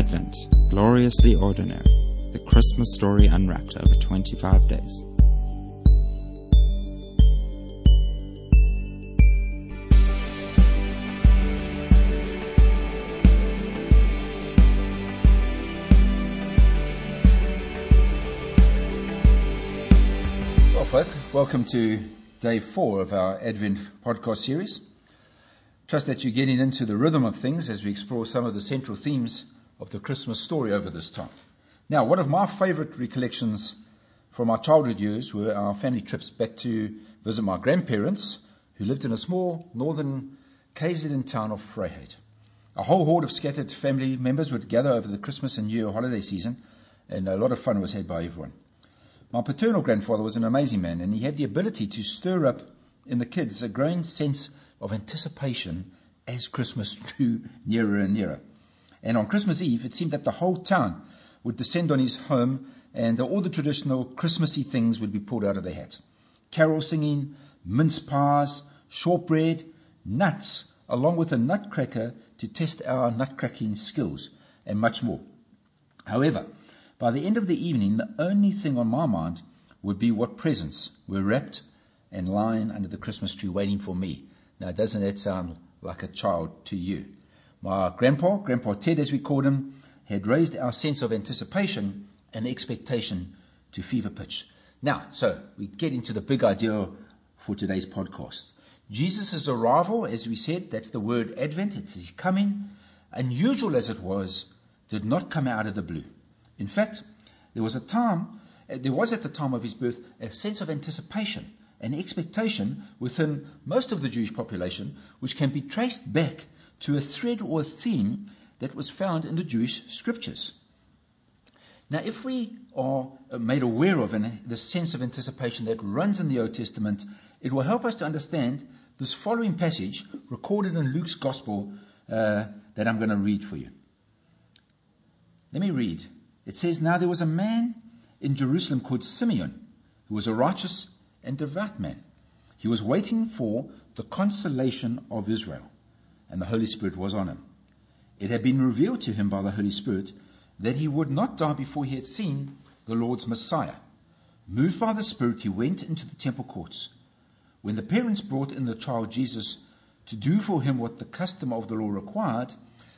Advent, gloriously ordinary, the Christmas story unwrapped over 25 days. Well, folk, welcome to day four of our Advent podcast series. Trust that you're getting into the rhythm of things as we explore some of the central themes of the Christmas story over this time. Now, one of my favorite recollections from our childhood years were our family trips back to visit my grandparents, who lived in a small northern KZN town of Vryheid. A whole horde of scattered family members would gather over the Christmas and New Year holiday season, and a lot of fun was had by everyone. My paternal grandfather was an amazing man, and he had the ability to stir up in the kids a growing sense of anticipation as Christmas drew nearer and nearer. And on Christmas Eve, it seemed that the whole town would descend on his home, and all the traditional Christmassy things would be pulled out of their hats carol singing, mince pies, shortbread, nuts, along with a nutcracker to test our nutcracking skills, and much more. However, by the end of the evening, the only thing on my mind would be what presents were wrapped and lying under the Christmas tree waiting for me. Now, doesn't that sound like a child to you? My grandpa, Grandpa Ted as we called him, had raised our sense of anticipation and expectation to fever pitch. Now, so we get into the big idea for today's podcast. Jesus' arrival, as we said, that's the word Advent, it's his coming, unusual as it was, did not come out of the blue. In fact, there was a time, there was at the time of his birth a sense of anticipation and expectation within most of the Jewish population, which can be traced back to a thread or a theme that was found in the Jewish scriptures. Now, if we are made aware of the sense of anticipation that runs in the Old Testament, it will help us to understand this following passage recorded in Luke's Gospel uh, that I'm going to read for you. Let me read. It says, Now there was a man in Jerusalem called Simeon, who was a righteous and devout man. He was waiting for the consolation of Israel, and the Holy Spirit was on him. It had been revealed to him by the Holy Spirit that he would not die before he had seen the Lord's Messiah. Moved by the Spirit, he went into the temple courts. When the parents brought in the child Jesus to do for him what the custom of the law required,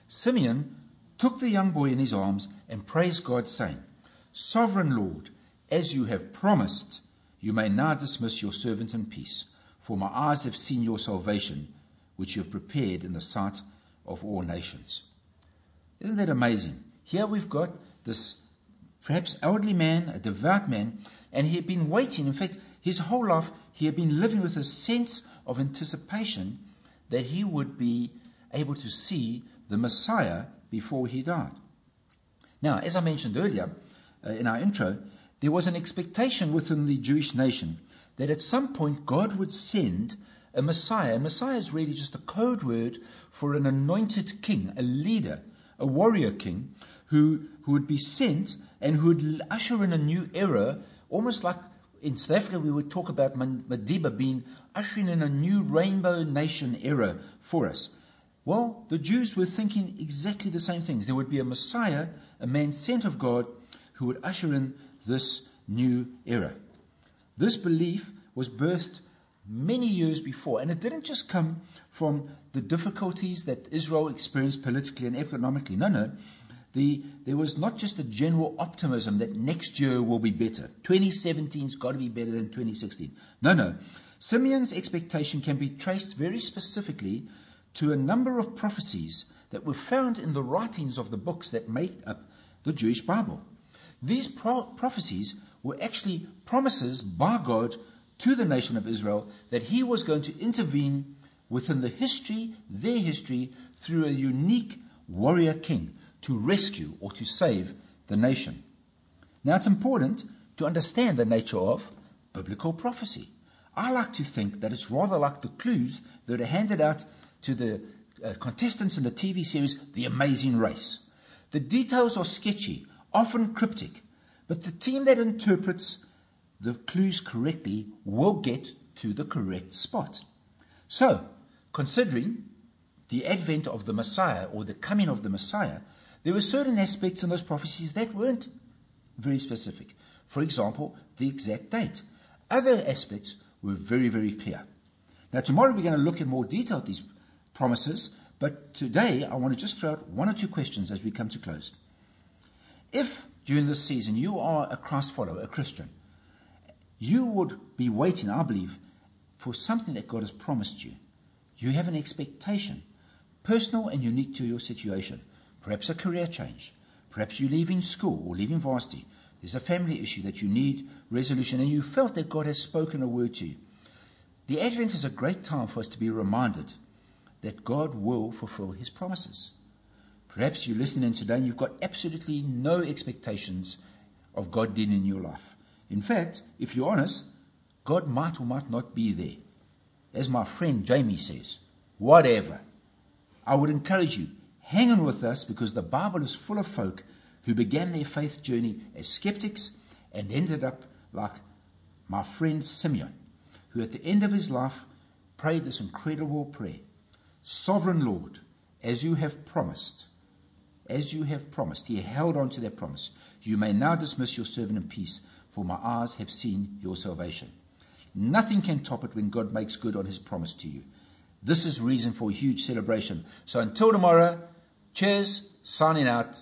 Simeon took the young boy in his arms and praised God, saying, Sovereign Lord, as you have promised, you may now dismiss your servant in peace, for my eyes have seen your salvation, which you have prepared in the sight of all nations. Isn't that amazing? Here we've got this perhaps elderly man, a devout man, and he had been waiting. In fact, his whole life, he had been living with a sense of anticipation that he would be able to see the Messiah before he died. Now, as I mentioned earlier uh, in our intro, there was an expectation within the Jewish nation that at some point God would send a Messiah. Messiah is really just a code word for an anointed king, a leader, a warrior king, who, who would be sent and who would usher in a new era, almost like in South Africa we would talk about Madiba being ushering in a new rainbow nation era for us. Well, the Jews were thinking exactly the same things. There would be a Messiah, a man sent of God, who would usher in this new era. This belief was birthed many years before, and it didn't just come from the difficulties that Israel experienced politically and economically. No, no. The, there was not just a general optimism that next year will be better. 2017's got to be better than 2016. No, no. Simeon's expectation can be traced very specifically to a number of prophecies that were found in the writings of the books that make up the Jewish Bible. These pro- prophecies were actually promises by God to the nation of Israel that He was going to intervene within the history, their history, through a unique warrior king to rescue or to save the nation. Now, it's important to understand the nature of biblical prophecy. I like to think that it's rather like the clues that are handed out to the uh, contestants in the TV series The Amazing Race. The details are sketchy, often cryptic, but the team that interprets the clues correctly will get to the correct spot. So, considering the advent of the Messiah or the coming of the Messiah, There were certain aspects in those prophecies that weren't very specific. For example, the exact date. Other aspects were very, very clear. Now, tomorrow we're going to look in more detail at these promises, but today I want to just throw out one or two questions as we come to close. If during this season you are a Christ follower, a Christian, you would be waiting, I believe, for something that God has promised you. You have an expectation, personal and unique to your situation. Perhaps a career change. Perhaps you're leaving school or leaving varsity. There's a family issue that you need resolution, and you felt that God has spoken a word to you. The Advent is a great time for us to be reminded that God will fulfill his promises. Perhaps you're listening in today and you've got absolutely no expectations of God dealing in your life. In fact, if you're honest, God might or might not be there. As my friend Jamie says, whatever. I would encourage you, hang on with us because the Bible is full of folk who began their faith journey as skeptics and ended up like my friend Simeon, who at the end of his life prayed this incredible prayer Sovereign Lord, as you have promised, as you have promised, he held on to that promise. You may now dismiss your servant in peace, for my eyes have seen your salvation. Nothing can top it when God makes good on his promise to you. This is reason for a huge celebration. So until tomorrow, cheers, signing out.